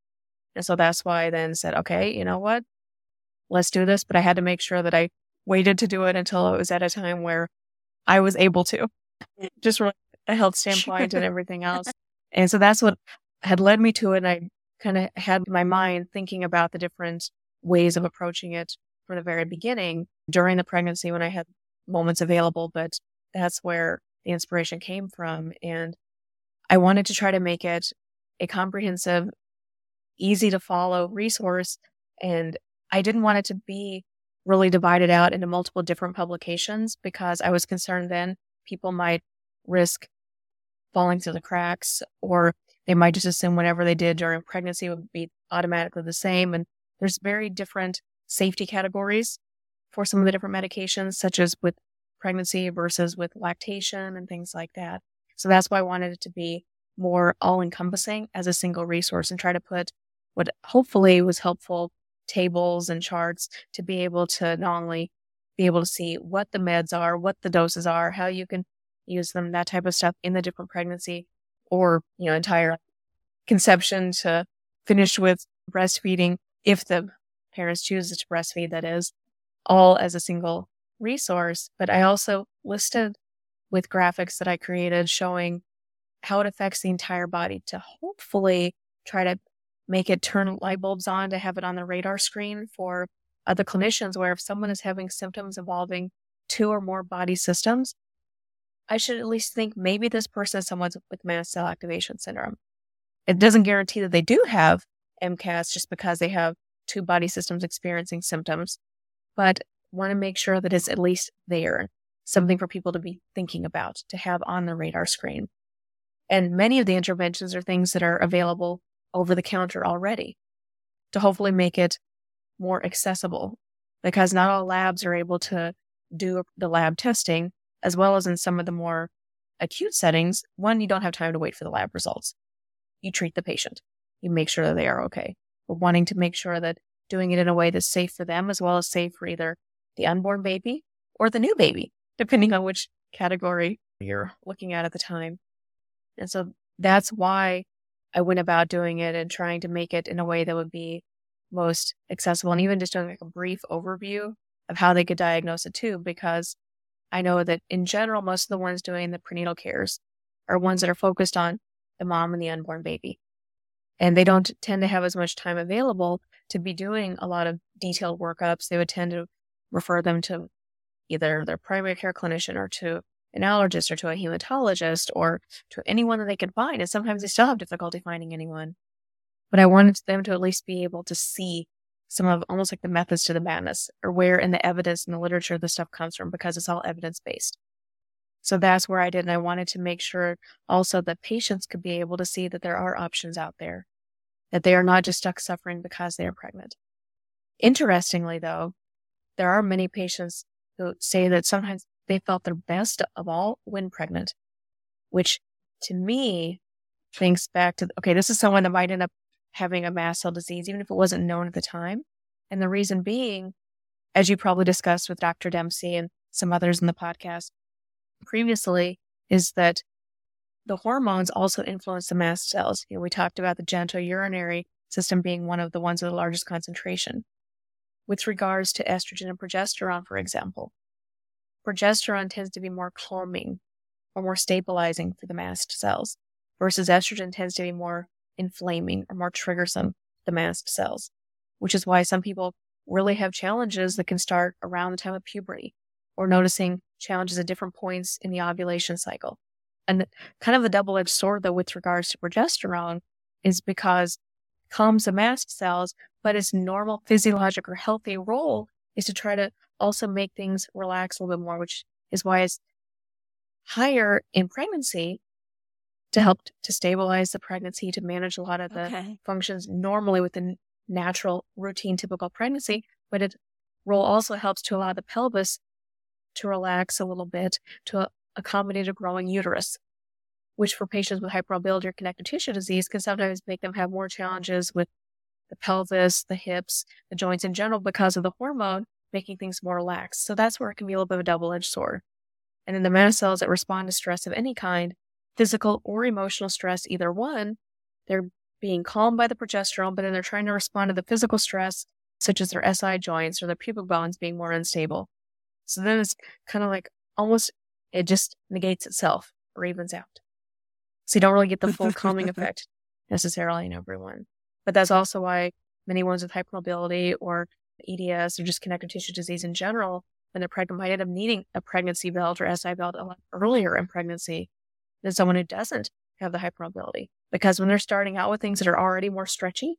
And so that's why I then said, okay, you know what? let's do this. But I had to make sure that I waited to do it until it was at a time where I was able to, just from a health standpoint and everything else. And so that's what had led me to it. And I kind of had my mind thinking about the different ways of approaching it from the very beginning during the pregnancy when I had moments available. But that's where the inspiration came from. And I wanted to try to make it a comprehensive, easy to follow resource and I didn't want it to be really divided out into multiple different publications because I was concerned then people might risk falling through the cracks or they might just assume whatever they did during pregnancy would be automatically the same. And there's very different safety categories for some of the different medications, such as with pregnancy versus with lactation and things like that. So that's why I wanted it to be more all encompassing as a single resource and try to put what hopefully was helpful tables and charts to be able to not only be able to see what the meds are, what the doses are, how you can use them, that type of stuff in the different pregnancy or, you know, entire conception to finish with breastfeeding if the parents choose to breastfeed, that is, all as a single resource. But I also listed with graphics that I created showing how it affects the entire body to hopefully try to make it turn light bulbs on to have it on the radar screen for other clinicians where if someone is having symptoms involving two or more body systems, I should at least think maybe this person is someone with mast cell activation syndrome. It doesn't guarantee that they do have MCAS just because they have two body systems experiencing symptoms, but want to make sure that it's at least there, something for people to be thinking about, to have on the radar screen. And many of the interventions are things that are available over the counter already to hopefully make it more accessible because not all labs are able to do the lab testing as well as in some of the more acute settings. One, you don't have time to wait for the lab results. You treat the patient. You make sure that they are okay. But wanting to make sure that doing it in a way that's safe for them as well as safe for either the unborn baby or the new baby, depending on which category you're looking at at the time. And so that's why I went about doing it and trying to make it in a way that would be most accessible and even just doing like a brief overview of how they could diagnose it too, because I know that in general, most of the ones doing the prenatal cares are ones that are focused on the mom and the unborn baby. And they don't tend to have as much time available to be doing a lot of detailed workups. They would tend to refer them to either their primary care clinician or to an allergist or to a hematologist or to anyone that they could find. And sometimes they still have difficulty finding anyone. But I wanted them to at least be able to see some of almost like the methods to the madness or where in the evidence and the literature the stuff comes from because it's all evidence based. So that's where I did. And I wanted to make sure also that patients could be able to see that there are options out there, that they are not just stuck suffering because they are pregnant. Interestingly, though, there are many patients who say that sometimes they felt their best of all when pregnant, which to me thinks back to, okay, this is someone that might end up having a mast cell disease, even if it wasn't known at the time. And the reason being, as you probably discussed with Dr. Dempsey and some others in the podcast previously, is that the hormones also influence the mast cells. You know, we talked about the genitourinary system being one of the ones with the largest concentration. With regards to estrogen and progesterone, for example, progesterone tends to be more calming or more stabilizing for the mast cells, versus estrogen tends to be more inflaming or more triggersome the mast cells, which is why some people really have challenges that can start around the time of puberty or noticing challenges at different points in the ovulation cycle. And kind of the double edged sword, though, with regards to progesterone is because it calms the mast cells, but its normal physiologic or healthy role is to try to also make things relax a little bit more, which is why it's higher in pregnancy to help to stabilize the pregnancy, to manage a lot of the okay. functions normally with the natural, routine, typical pregnancy. But it role also helps to allow the pelvis to relax a little bit to accommodate a growing uterus, which for patients with hypermobility or connective tissue disease can sometimes make them have more challenges with the pelvis, the hips, the joints in general because of the hormone making things more relaxed. So that's where it can be a little bit of a double edged sword. And in the mast cells that respond to stress of any kind, physical or emotional stress, either one, they're being calmed by the progesterone, but then they're trying to respond to the physical stress, such as their SI joints or their pubic bones being more unstable. So then it's kind of like almost, it just negates itself or evens out. So you don't really get the full calming effect necessarily in everyone. But that's also why many ones with hypermobility or EDS or just connective tissue disease in general, when they're pregnant, might end up needing a pregnancy belt or SI belt a lot earlier in pregnancy than someone who doesn't have the hypermobility. Because when they're starting out with things that are already more stretchy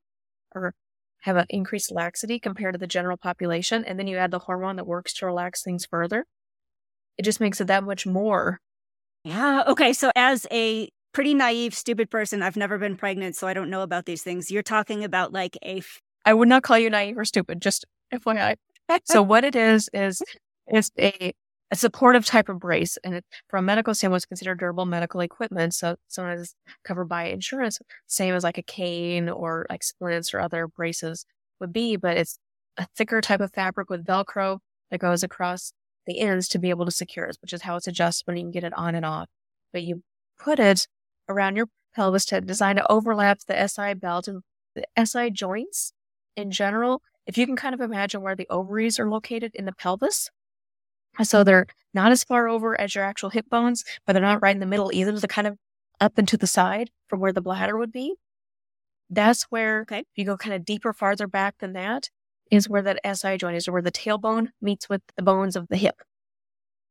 or have an increased laxity compared to the general population, and then you add the hormone that works to relax things further, it just makes it that much more. Yeah. Okay. So, as a pretty naive, stupid person, I've never been pregnant, so I don't know about these things. You're talking about like a. F- I would not call you naive or stupid, just FYI. so, what it is, is it's a a supportive type of brace. And from a medical standpoint, it's considered durable medical equipment. So sometimes it's covered by insurance, same as like a cane or like splints or other braces would be, but it's a thicker type of fabric with Velcro that goes across the ends to be able to secure it, which is how it's adjustable. You can get it on and off, but you put it around your pelvis to design to overlap the SI belt and the SI joints in general. If you can kind of imagine where the ovaries are located in the pelvis, so they're not as far over as your actual hip bones, but they're not right in the middle either. They're kind of up and to the side from where the bladder would be. That's where, okay. if you go kind of deeper, farther back than that, is where that SI joint is, or where the tailbone meets with the bones of the hip.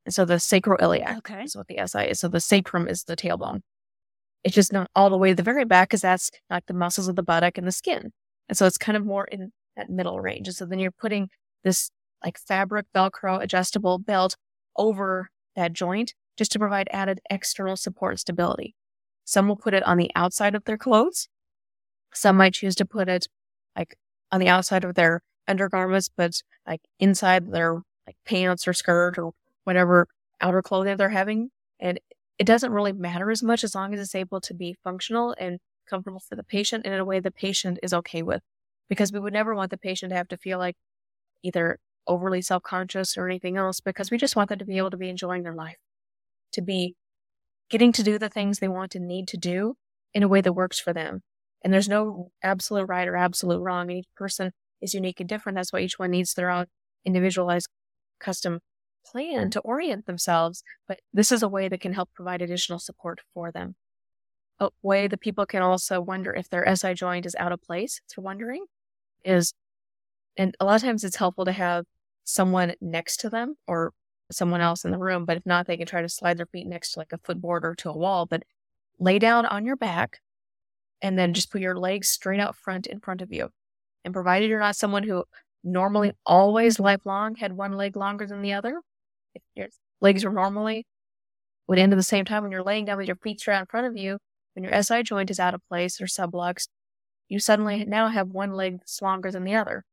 And so the sacroiliac okay. is what the SI is. So the sacrum is the tailbone. It's just not all the way to the very back because that's like the muscles of the buttock and the skin. And so it's kind of more in that middle range. And so then you're putting this like fabric Velcro adjustable belt over that joint just to provide added external support and stability. Some will put it on the outside of their clothes. Some might choose to put it like on the outside of their undergarments, but like inside their like pants or skirt or whatever outer clothing they're having. And it doesn't really matter as much as long as it's able to be functional and comfortable for the patient and in a way the patient is okay with. Because we would never want the patient to have to feel like either overly self conscious or anything else, because we just want them to be able to be enjoying their life, to be getting to do the things they want and need to do in a way that works for them. And there's no absolute right or absolute wrong. Each person is unique and different. That's why each one needs their own individualized custom plan to orient themselves. But this is a way that can help provide additional support for them. A way that people can also wonder if their SI joint is out of place, they're wondering, is, and a lot of times it's helpful to have someone next to them or someone else in the room. But if not, they can try to slide their feet next to like a footboard or to a wall. But lay down on your back and then just put your legs straight out front in front of you. And provided you're not someone who normally always lifelong had one leg longer than the other, if your legs were normally would end at the same time when you're laying down with your feet straight out in front of you, when your SI joint is out of place or subluxed, you suddenly now have one leg that's longer than the other.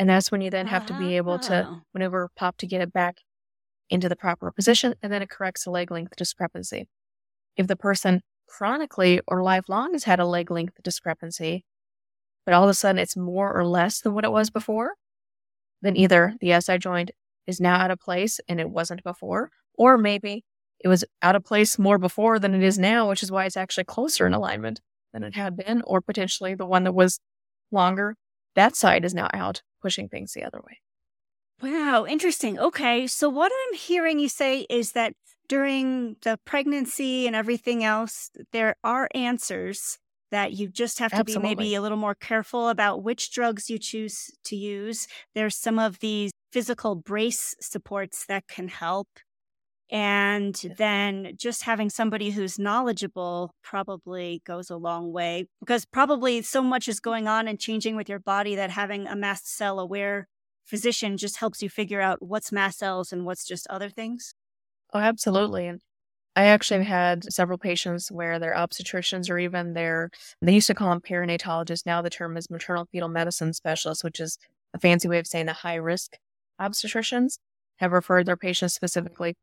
And that's when you then have to be able to maneuver pop to get it back into the proper position, and then it corrects the leg length discrepancy. If the person chronically or lifelong has had a leg length discrepancy, but all of a sudden it's more or less than what it was before, then either the SI joint is now out of place and it wasn't before, or maybe it was out of place more before than it is now, which is why it's actually closer in alignment than it had been, or potentially the one that was longer, that side is now out, pushing things the other way. Wow, interesting. Okay. So, what I'm hearing you say is that during the pregnancy and everything else, there are answers that you just have to Absolutely. be maybe a little more careful about which drugs you choose to use. There's some of these physical brace supports that can help. And then just having somebody who's knowledgeable probably goes a long way because probably so much is going on and changing with your body that having a mast cell aware physician just helps you figure out what's mast cells and what's just other things. Oh, absolutely. And I actually have had several patients where their obstetricians or even their, they used to call them perinatologists. Now the term is maternal fetal medicine specialist, which is a fancy way of saying the high risk obstetricians have referred their patients specifically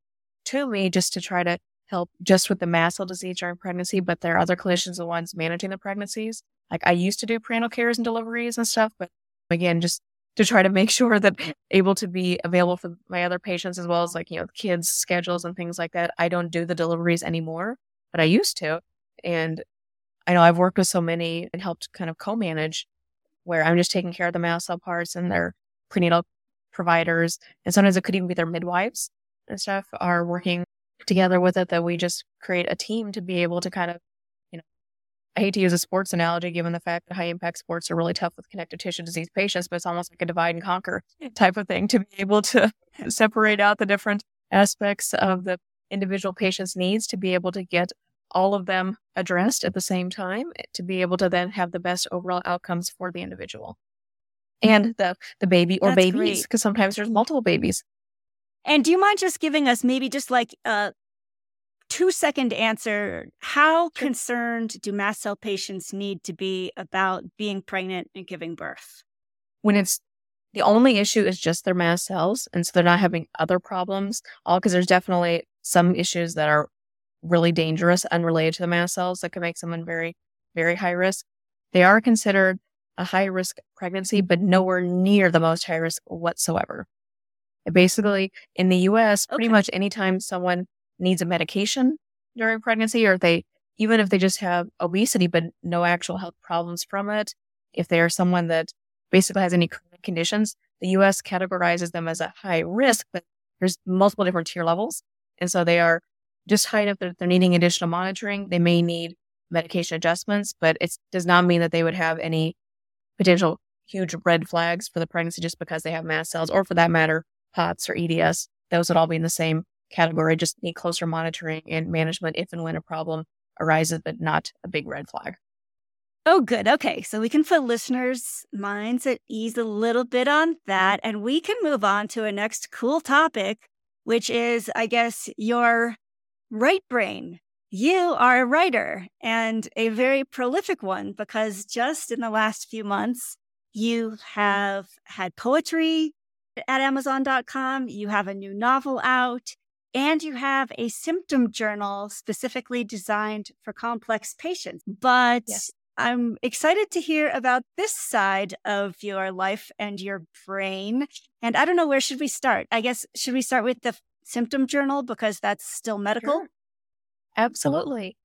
to me just to try to help just with the mast cell disease during pregnancy, but there are other clinicians, the ones managing the pregnancies. Like I used to do prenatal cares and deliveries and stuff, but again, just to try to make sure that able to be available for my other patients as well as like you know kids schedules and things like that i don't do the deliveries anymore but i used to and i know i've worked with so many and helped kind of co-manage where i'm just taking care of the mast cell parts and their prenatal providers and sometimes it could even be their midwives and stuff are working together with it that we just create a team to be able to kind of you know I hate to use a sports analogy given the fact that high impact sports are really tough with connective tissue disease patients, but it's almost like a divide and conquer type of thing to be able to separate out the different aspects of the individual patient's needs to be able to get all of them addressed at the same time eh, to be able to then have the best overall outcomes for the individual. And the the baby or That's babies because sometimes there's multiple babies. And do you mind just giving us maybe just like a two second answer? How concerned do mast cell patients need to be about being pregnant and giving birth? When it's the only issue is just their mast cells and so they're not having other problems all because there's definitely some issues that are really dangerous unrelated to the mast cells that can make someone very very high risk. They are considered a high risk pregnancy but nowhere near the most high risk whatsoever basically in the us pretty okay. much anytime someone needs a medication during pregnancy or they even if they just have obesity but no actual health problems from it if they are someone that basically has any conditions the us categorizes them as a high risk but there's multiple different tier levels and so they are just high enough that they're needing additional monitoring they may need medication adjustments but it does not mean that they would have any potential huge red flags for the pregnancy just because they have mast cells or for that matter pots or eds those would all be in the same category just need closer monitoring and management if and when a problem arises, but not a big red flag. Oh, good. Okay. So we can put listeners' minds at ease a little bit on that. And we can move on to a next cool topic, which is, I guess, your right brain. You are a writer and a very prolific one because just in the last few months, you have had poetry at Amazon.com, you have a new novel out, and you have a symptom journal specifically designed for complex patients. But yes. I'm excited to hear about this side of your life and your brain. And I don't know where should we start? I guess should we start with the symptom journal because that's still medical? Sure. Absolutely.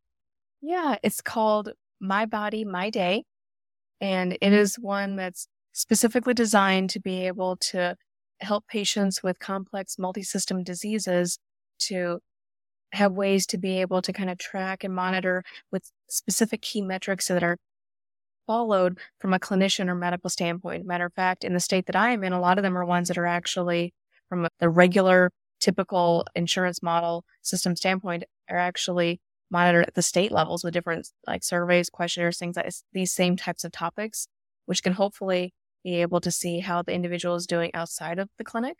Yeah, it's called My Body, My Day. And it is one that's specifically designed to be able to help patients with complex multi-system diseases to have ways to be able to kind of track and monitor with specific key metrics that are followed from a clinician or medical standpoint. Matter of fact, in the state that I am in, a lot of them are ones that are actually from the regular, typical insurance model system standpoint are actually monitored at the state levels with different like surveys, questionnaires, things like these same types of topics, which can hopefully be able to see how the individual is doing outside of the clinic,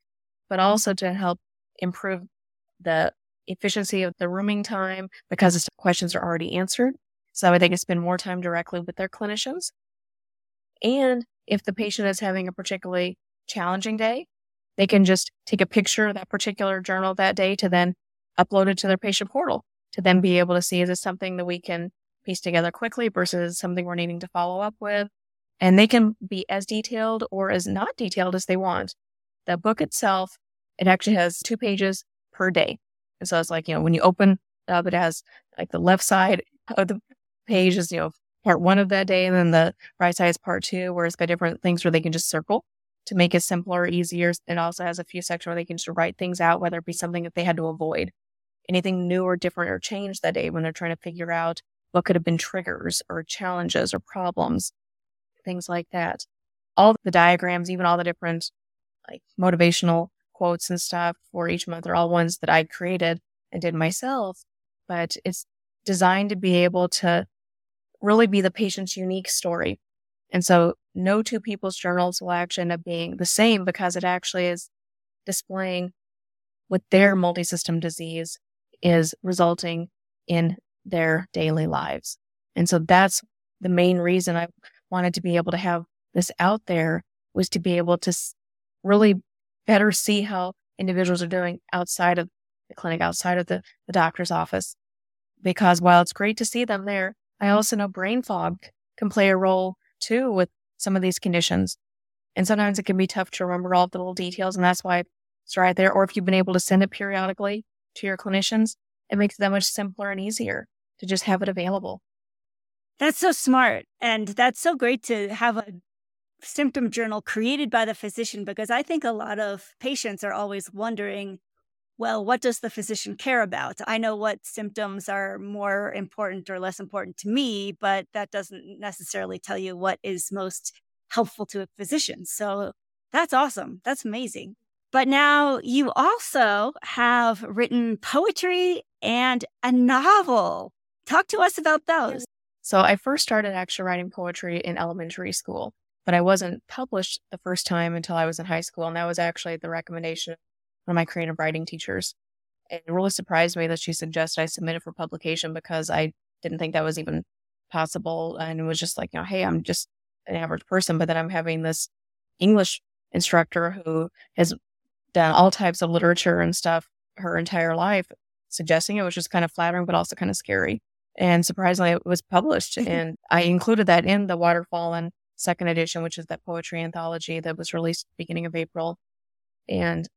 but mm-hmm. also to help improve the efficiency of the rooming time because the questions are already answered. So they can spend more time directly with their clinicians. And if the patient is having a particularly challenging day, they can just take a picture of that particular journal that day to then upload it to their patient portal to then be able to see is this something that we can piece together quickly versus something we're needing to follow up with. And they can be as detailed or as not detailed as they want. The book itself, it actually has two pages per day. And so it's like, you know, when you open up, it has like the left side of the page is, you know, part one of that day. And then the right side is part two, where it's got different things where they can just circle to make it simpler, or easier. It also has a few sections where they can just write things out, whether it be something that they had to avoid, anything new or different or changed that day when they're trying to figure out what could have been triggers or challenges or problems, things like that. All the diagrams, even all the different like motivational quotes and stuff for each month are all ones that I created and did myself, but it's designed to be able to really be the patient's unique story. And so no two people's journals will actually end up being the same because it actually is displaying what their multi-system disease is resulting in their daily lives. And so that's the main reason I wanted to be able to have this out there was to be able to really better see how individuals are doing outside of the clinic, outside of the, the doctor's office. Because while it's great to see them there, I also know brain fog can play a role too with some of these conditions. And sometimes it can be tough to remember all the little details. And that's why it's right there. Or if you've been able to send it periodically to your clinicians, it makes it that much simpler and easier to just have it available. That's so smart. And that's so great to have a symptom journal created by the physician because I think a lot of patients are always wondering well, what does the physician care about? I know what symptoms are more important or less important to me, but that doesn't necessarily tell you what is most helpful to a physician. So that's awesome. That's amazing. But now you also have written poetry and a novel. Talk to us about those. So I first started actually writing poetry in elementary school, but I wasn't published the first time until I was in high school. And that was actually the recommendation one of my creative writing teachers. It really surprised me that she suggested I submit it for publication because I didn't think that was even possible. And it was just like, you know, hey, I'm just an average person, but then I'm having this English instructor who has done all types of literature and stuff her entire life, suggesting it was just kind of flattering, but also kind of scary. And surprisingly, it was published. Mm-hmm. and I included that in the Waterfall and second edition, which is that poetry anthology that was released beginning of April. And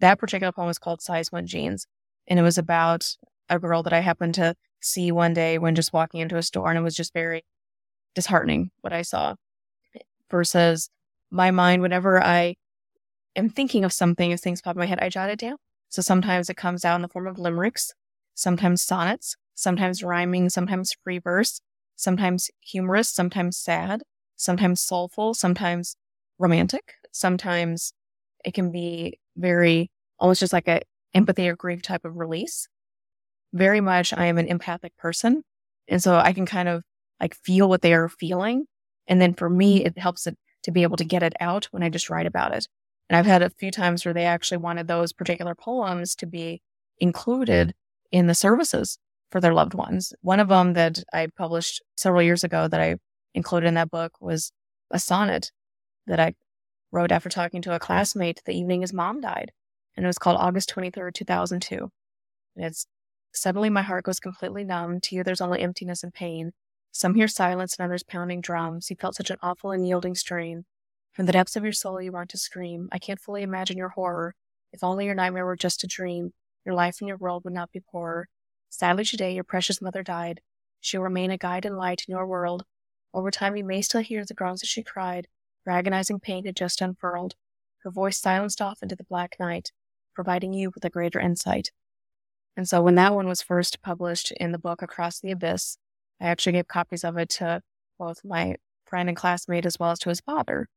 that particular poem was called Size One Jeans. And it was about a girl that I happened to see one day when just walking into a store. And it was just very disheartening what I saw versus my mind, whenever I am thinking of something, if things pop in my head, I jot it down. So sometimes it comes out in the form of limericks, sometimes sonnets, sometimes rhyming, sometimes free verse, sometimes humorous, sometimes sad, sometimes soulful, sometimes romantic, sometimes it can be very almost just like a empathy or grief type of release. Very much I am an empathic person. And so I can kind of like feel what they are feeling. And then for me, mm-hmm. it helps it to be able to get it out when I just write about it. And I've had a few times where they actually wanted those particular poems to be included in the services for their loved ones. One of them that I published several years ago that I included in that book was a sonnet that I wrote after talking to a classmate the evening his mom died. And it was called August 23rd, 2002. And it's suddenly my heart goes completely numb. To you, there's only emptiness and pain. Some hear silence and others pounding drums. You felt such an awful and yielding strain. From the depths of your soul, you want to scream. I can't fully imagine your horror. If only your nightmare were just a dream, your life and your world would not be poorer. Sadly, today, your precious mother died. She will remain a guide and light in your world. Over time, you may still hear the groans that she cried. Her agonizing pain had just unfurled. Her voice silenced off into the black night, providing you with a greater insight. And so, when that one was first published in the book Across the Abyss, I actually gave copies of it to both my friend and classmate as well as to his father.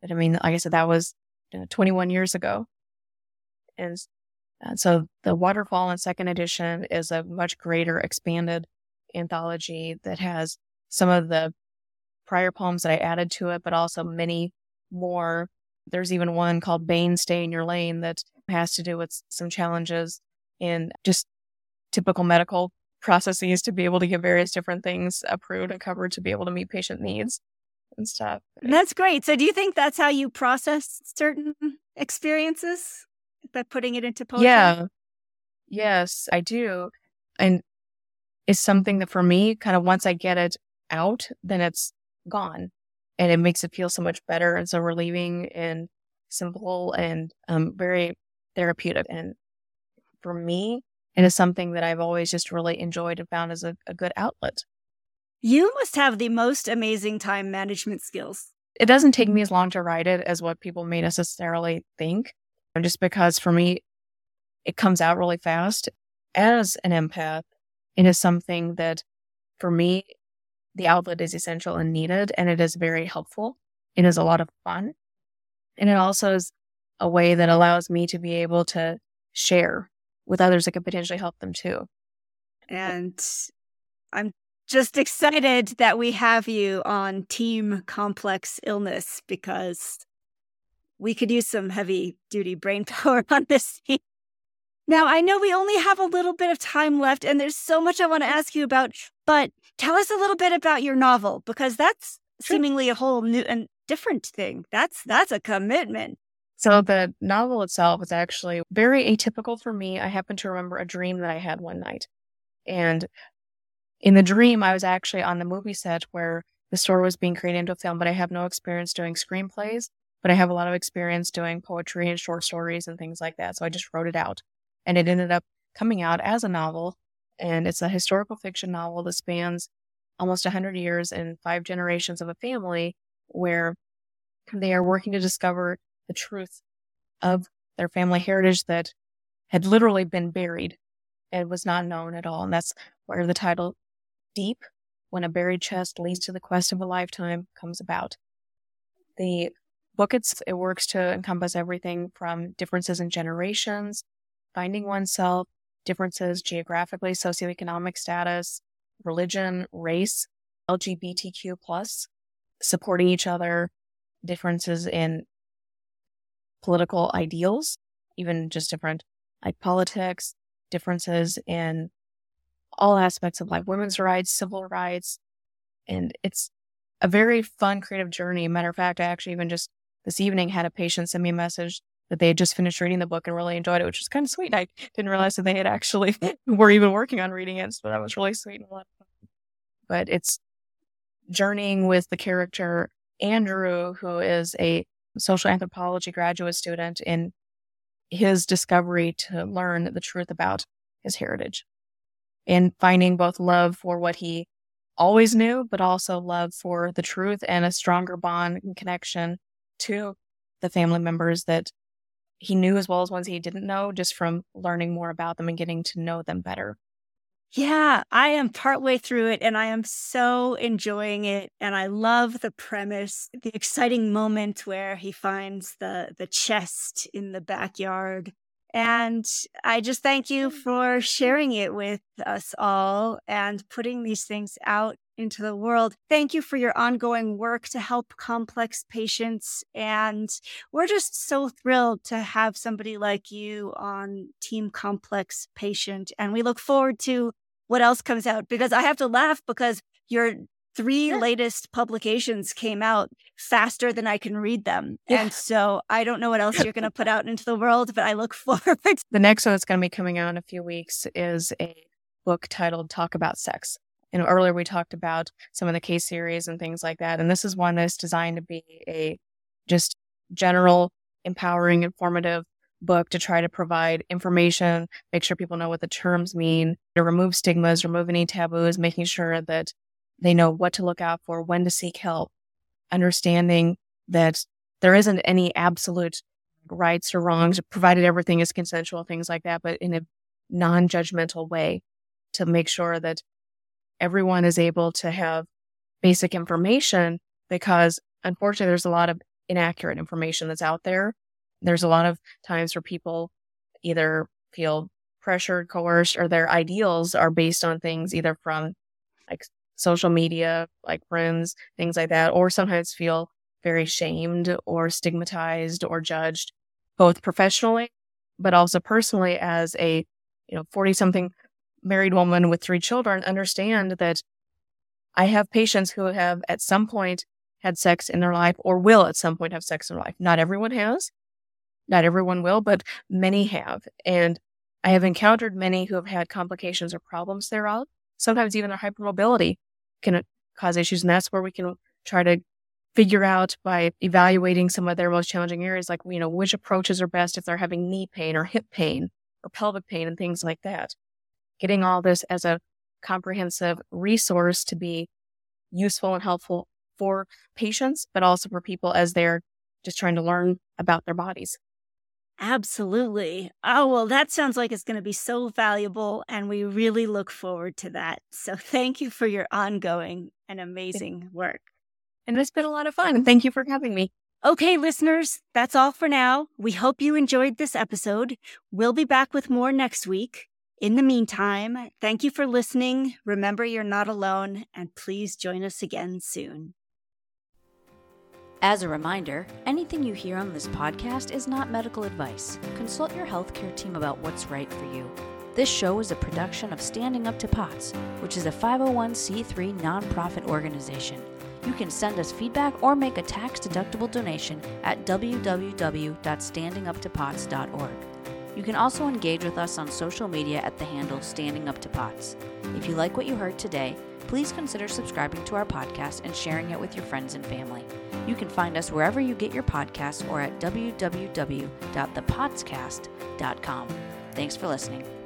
But I mean, like I said, that was you know, 21 years ago. And and so the Waterfall in second edition is a much greater expanded anthology that has some of the prior poems that I added to it, but also many more. There's even one called Bane Stay in Your Lane that has to do with some challenges in just typical medical processes to be able to get various different things approved and covered to be able to meet patient needs and stuff. That's great. So do you think that's how you process certain experiences? By putting it into poetry? Yeah. Yes, I do. And it's something that for me, kind of once I get it out, then it's gone. And it makes it feel so much better and so relieving and simple and um, very therapeutic. And for me, it is something that I've always just really enjoyed and found as a, a good outlet. You must have the most amazing time management skills. It doesn't take me as long to write it as what people may necessarily think just because for me, it comes out really fast. As an empath, it is something that for me, the outlet is essential and needed, and it is very helpful. It is a lot of fun. And it also is a way that allows me to be able to share with others that could potentially help them too. And I'm just excited that we have you on Team Complex Illness because we could use some heavy duty brain power on this team. Now, I know we only have a little bit of time left, and there's so much I want to mm-hmm. ask you about, but tell us a little bit about your novel because that's sure. seemingly a whole new and different thing. That's that's a commitment. So the novel itself is actually very atypical for me. I happen to remember a dream that I had one night. And in the dream, I was actually on the movie set where the story was being created into a film, but I have no experience doing screenplays but I have a lot of experience doing poetry and short stories and things like that. So I just wrote it out. And it ended up coming out as a novel. And it's a historical fiction novel that spans almost 100 years and five generations of a family where they are working to discover the truth of their family heritage that had literally been buried and was not known at all. And that's where the title Deep, When a Buried Chest Leads to the Quest of a Lifetime, comes about. The book it's, it works to encompass everything from differences in generations, finding oneself, differences geographically, socioeconomic status, religion, race, LGBTQ plus, supporting each other, differences in political ideals, even just different like politics, differences in all aspects of like women's rights, civil rights. And it's a very fun, creative journey. Matter of fact, I actually even just this evening had a patient send me a message that they had just finished reading the book and really enjoyed it, which was kind of sweet. I didn't realize that they had actually were even working on reading it, so that was really sweet and. But it's journeying with the character Andrew, who is a social anthropology graduate student, in his discovery to learn the truth about his heritage and finding both love for what he always knew, but also love for the truth and a stronger bond and connection to the family members that he knew as well as ones he didn't know just from learning more about them and getting to know them better. Yeah, I am partway through it and I am so enjoying it and I love the premise, the exciting moment where he finds the the chest in the backyard. And I just thank you for sharing it with us all and putting these things out into the world. Thank you for your ongoing work to help complex patients. And we're just so thrilled to have somebody like you on Team Complex Patient. And we look forward to what else comes out because I have to laugh because your three yeah. latest publications came out faster than I can read them. Yeah. And so I don't know what else you're going to put out into the world, but I look forward. The next one that's going to be coming out in a few weeks is a book titled Talk About Sex. And earlier we talked about some of the case series and things like that. And this is one that's designed to be a just general, empowering, informative book to try to provide information, make sure people know what the terms mean, to remove stigmas, remove any taboos, making sure that they know what to look out for, when to seek help, understanding that there isn't any absolute rights or wrongs, provided everything is consensual, things like that, but in a non judgmental way to make sure that everyone is able to have basic information because unfortunately there's a lot of inaccurate information that's out there. There's a lot of times where people either feel pressured, coerced, or their ideals are based on things either from like social media, like friends, things like that, or sometimes feel very shamed or stigmatized or judged, both professionally, but also personally as a, you know, 40 something married woman with three children, understand that I have patients who have at some point had sex in their life or will at some point have sex in their life. Not everyone has. Not everyone will, but many have. And I have encountered many who have had complications or problems thereof. Sometimes even their hypermobility can cause issues. And that's where we can try to figure out by evaluating some of their most challenging areas, like, you know, which approaches are best if they're having knee pain or hip pain or pelvic pain and things like that. Getting all this as a comprehensive resource to be useful and helpful for patients, but also for people as they're just trying to learn about their bodies. Absolutely. Oh, well, that sounds like it's going to be so valuable, and we really look forward to that. So, thank you for your ongoing and amazing work. And it's been a lot of fun. And thank you for having me. Okay, listeners, that's all for now. We hope you enjoyed this episode. We'll be back with more next week. In the meantime, thank you for listening. Remember, you're not alone, and please join us again soon. As a reminder, anything you hear on this podcast is not medical advice. Consult your healthcare team about what's right for you. This show is a production of Standing Up to POTS, which is a 501c3 nonprofit organization. You can send us feedback or make a tax deductible donation at www.standinguptopots.org. You can also engage with us on social media at the handle Standing Up to POTS. If you like what you heard today, please consider subscribing to our podcast and sharing it with your friends and family. You can find us wherever you get your podcasts or at www.thepotscast.com. Thanks for listening.